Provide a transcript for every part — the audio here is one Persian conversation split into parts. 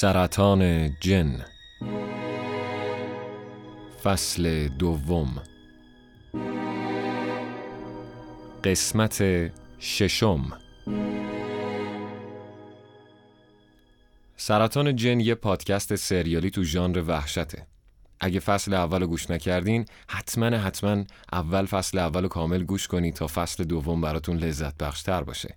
سرطان جن. فصل دوم. قسمت ششم. سرطان جن یه پادکست سریالی تو ژانر وحشته. اگه فصل اول گوش نکردین حتما حتما اول فصل اول کامل گوش کنید تا فصل دوم براتون لذت بخشتر باشه.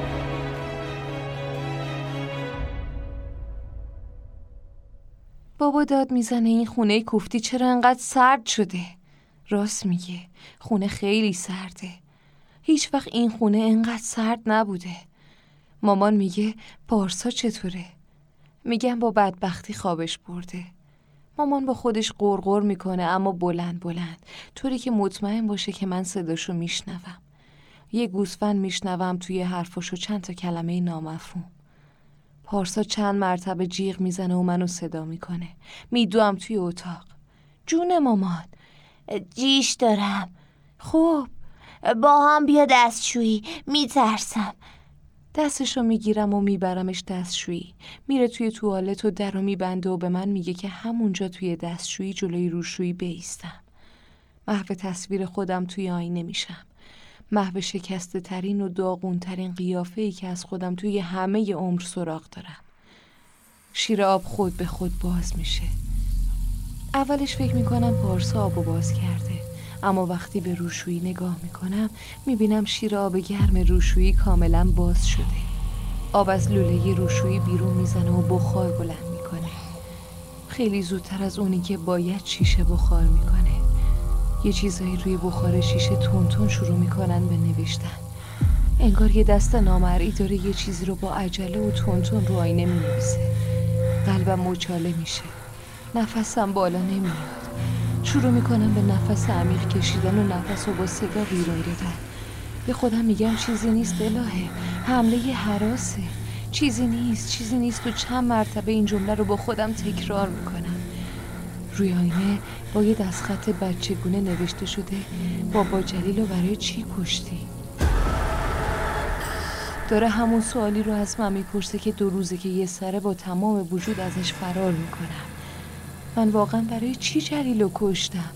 داد می‌زنه این خونه کوفتی چرا انقدر سرد شده؟ راست میگه. خونه خیلی سرده. هیچ وقت این خونه انقدر سرد نبوده. مامان میگه پارسا چطوره؟ میگم با بدبختی خوابش برده. مامان با خودش قرقر می‌کنه اما بلند بلند. طوری که مطمئن باشه که من صداشو میشنوم. یه گوسفند میشنوم توی حرفاشو چند تا کلمه نامفهوم. پارسا چند مرتبه جیغ می‌زنه و منو صدا می‌کنه. میدوم توی اتاق. جون مامان جیش دارم. خب با هم بیا دستشویی میترسم. دستشو می‌گیرم و میبرمش دستشویی. میره توی توالت و در رو میبنده و به من میگه که همونجا توی دستشویی جلوی روشویی بیستم. محو تصویر خودم توی آینه میشم. محو شکسته ترین و داغون ترین قیافه ای که از خودم توی همه عمر سراغ دارم. شیر آب خود به خود باز میشه. اولش فکر می‌کنم پارسا آبو باز کرده. اما وقتی به روشویی نگاه می‌کنم می‌بینم شیر آب گرم روشویی کاملا باز شده. آب از لوله روشویی بیرون می‌زنه و بخار بلند می‌کنه. خیلی زودتر از اونی که باید شیشه بخار می‌کنه. یه چیزایی روی بخار شیشه تون شروع می‌کنن به نوشتن. انگار یه دست نامرئی داره یه چیزی رو با عجله و تون رو آینه می نویسه قلبم مچاله میشه. نفسم بالا نمیاد. شروع می‌کنم به نفس عمیق کشیدن و نفس رو با صدا بیرون دادن. به خودم میگم چیزی نیست الهه. حمله حراسه. چیزی نیست چیزی نیست و چند مرتبه این جمله رو با خودم تکرار می‌کنم. روی آینه با یه دستخط بچگونه نوشته شده بابا جلیل رو برای چی کشتی؟ داره همون سوالی رو از من می‌پرسه که دو روزه که یه سره با تمام وجود ازش فرار می‌کنم من واقعا برای چی جلیل رو کشتم؟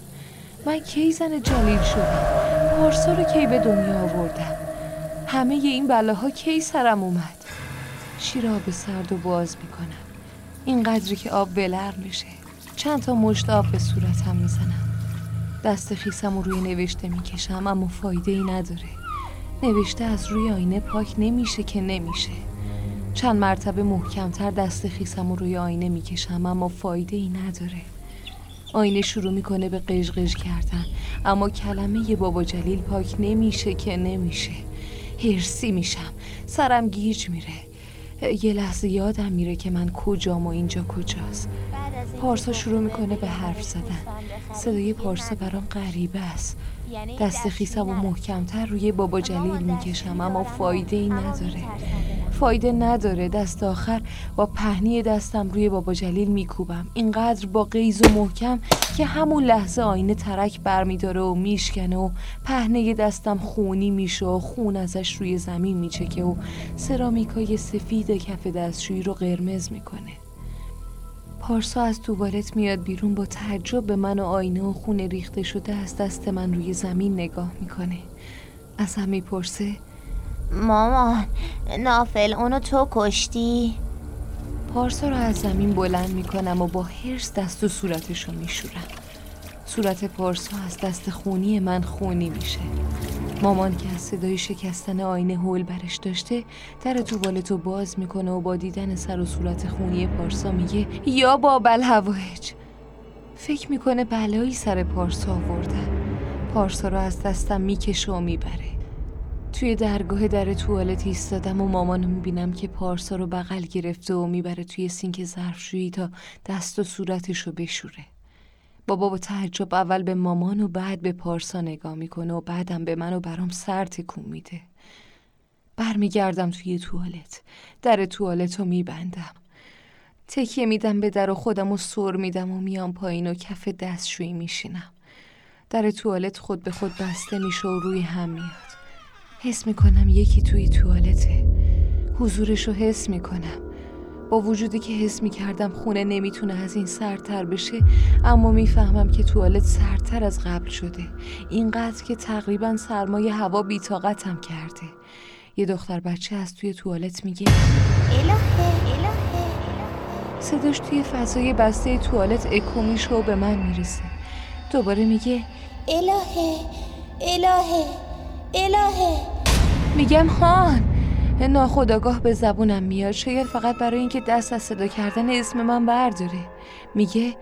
من کی زن جلیل شدم؟ پارسا رو کی به دنیا آوردم؟ همه این بلاها کی سرم اومد؟ شیر آب سرد و باز می‌کنم این قدری که آب بلر میشه چند تا مشت آب به صورتم می‌زنم. دست خیسم رو روی نوشته می‌کشم اما فایده ای نداره. نوشته از روی آینه پاک نمیشه که نمیشه. چند مرتبه محکمتر دست خیسم رو روی آینه می‌کشم اما فایده ای نداره. آینه شروع می‌کنه به قژقژ کردن اما کلمه یه بابا جلیل پاک نمیشه که نمیشه. هرسی میشم سرم گیج میره. یه لحظه یادم میره که من کجام و اینجا کجاست. پارسا شروع می‌کنه به حرف زدن. صدای پارسا برام غریبه است. دست خیسم و محکمتر روی بابا جلیل می‌کشم اما فایده ای نداره. فایده نداره. دست آخر با پهنی دستم روی بابا جلیل میکوبم. اینقدر با قیز و محکم که همون لحظه آینه ترک برمیداره و میشکنه و پهنه دستم خونی میشه و خون ازش روی زمین میچکه و سرامیکای سفید کف دستشویی رو قرمز می‌کنه. پارسا از توالت میاد بیرون با تعجب به من و آینه و خون ریخته شده از دست من روی زمین نگاه می‌کنه. از هم می‌پرسه مامان نافل اونو تو کشتی؟ پارسا رو از زمین بلند می‌کنم و با هرس دست و صورتشو میشورم. صورت پارسا از دست خونی من خونی میشه. مامان که از صدای شکستن آینه هول برش داشته در توالتو باز می‌کنه و با دیدن سر و صورت خونی پارسا میگه یا بابل هوایج فکر می‌کنه بلایی سر پارسا آورده. پارسا رو از دستم می‌کشه و می‌بره. توی درگاه در توالت ایستادم و مامانو می‌بینم که پارسا رو بغل گرفته و می‌بره توی سینک ظرفشویی تا دست و صورتش رو بشوره. بابا با تعجب اول به مامان و بعد به پارسا نگاه می‌کنه و بعدم به من و برام سر تکون میده. برمیگردم توی توالت. در توالت رو میبندم. تکیه میدم به در و خودم و سر میدم و میام پایین و کف دستشویی میشینم. در توالت خود به خود بسته میشه و روی هم میاد. حس می‌کنم یکی توی توالته. حضورش رو حس می‌کنم. با وجودی که حس می‌کردم خونه نمی‌تونه از این سرتر بشه اما می‌فهمم که توالت سرتر از قبل شده. اینقدر که تقریبا سرمایه هوا بیتاقتم کرده. یه دختر بچه از توی توالت میگه صداش توی فضای بسته توالت اکو میشه و به من می‌رسه. دوباره میگه الهه الهه الهه. میگم هان. ناخداگاه به زبونم میاد شاید فقط برای اینکه دست از صدا کردن اسم من برداره میگه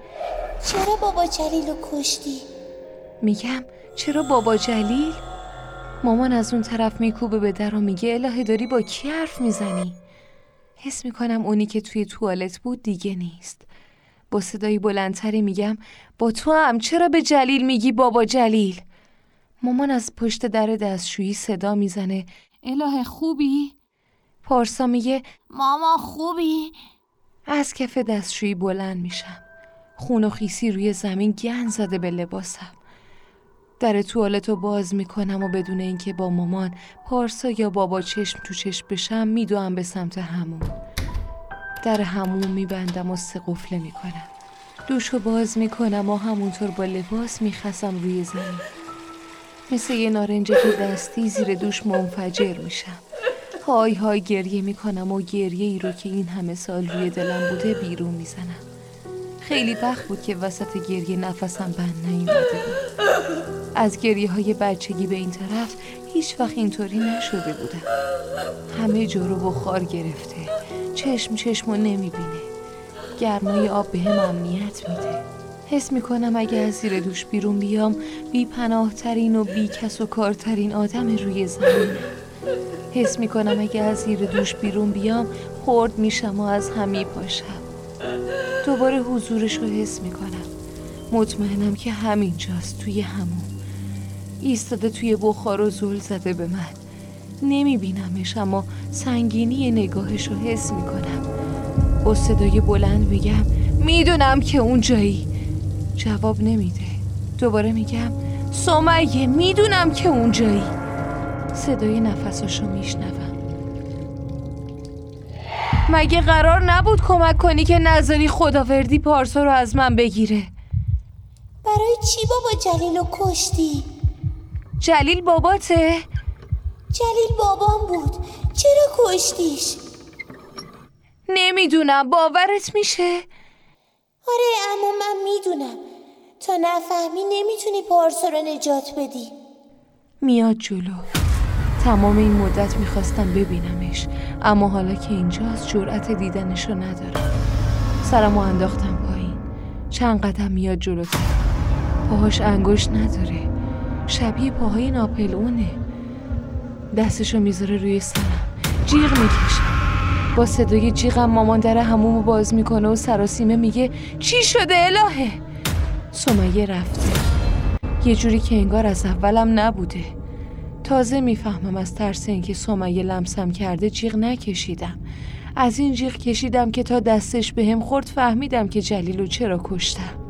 چرا بابا جلیل رو کشتی؟ میگم چرا بابا جلیل؟ مامان از اون طرف میکوبه به در و میگه الهه داری با کی حرف می‌زنی؟ حس می‌کنم اونی که توی توالت بود دیگه نیست با صدایی بلندتری میگم با تو هم چرا به جلیل میگی بابا جلیل؟ مامان از پشت در دستشویی صدا می‌زنه الهه خوبی؟ پارسا میگه ماما خوبی؟ از کف دستشویی بلند میشم. خون و خیسی روی زمین گن زده به لباسم. در توالت رو باز می‌کنم و بدون اینکه با مامان پارسا یا بابا چشم تو چشم بشم میدوم به سمت همون در همون میبندم و سه قفله می‌کنم. دوشو باز می‌کنم و همونطور با لباس میخسم روی زمین. مثل یه نارنجه که دستی زیر دوش منفجر میشم. های های گریه می‌کنم و گریه ای رو که این همه سال روی دلم بوده بیرون می‌زنم. خیلی وقت بود که وسط گریه نفسم بند نیومده بود. از گریه های بچگی به این طرف هیچ وقت اینطوری نشده بودم. همه جا رو بخار گرفته چشم چشم رو نمی‌بینه. گرمای آب به هم امنیت میده. حس می‌کنم اگه از زیر دوش بیرون بیام بی پناه ترین و بی کس و کارترین آدم روی زمینم. حس می‌کنم اگه از زیر دوش بیرون بیام خورد میشم و از همی پاشم. دوباره حضورش رو حس می‌کنم. مطمئنم که همینجاست توی همون. ایستاده توی بخار و زل زده به من. نمیبینمش اما سنگینی نگاهش رو حس می‌کنم. با صدای بلند میگم می‌دونم که اونجایی. جواب نمیده. دوباره میگم سمیه می‌دونم که اونجایی. صدای نفساشو میشنوم مگه قرار نبود کمک کنی که نظری خداوردی پارسا رو از من بگیره برای چی بابا جلیل رو کشتی؟ جلیل باباته؟ جلیل بابام بود چرا کشتیش؟ نمی‌دونم باورت میشه؟ آره اما من می‌دونم تا نفهمی نمی‌تونی پارسا رو نجات بدی میاد جلو تمام این مدت می‌خواستم ببینمش اما حالا که اینجاست جرأت دیدنش رو ندارم. سرمو انداختم پایین. چند قدم میاد جلوتر. پاهاش انگشت نداره. شبیه پاهای ناپلونه دستشو می‌ذاره روی سرم. جیغ می‌کشم با صدای جیغم مامان در همومو باز می‌کنه و سراسیمه میگه چی شده الهه؟ سمیه رفته. یه جوری که انگار از اولم نبوده. تازه می‌فهمم از ترس اینکه سمیه لمسم کرده جیغ نکشیدم. از این جیغ کشیدم که تا دستش به هم خورد فهمیدم که جلیلو چرا کشتم.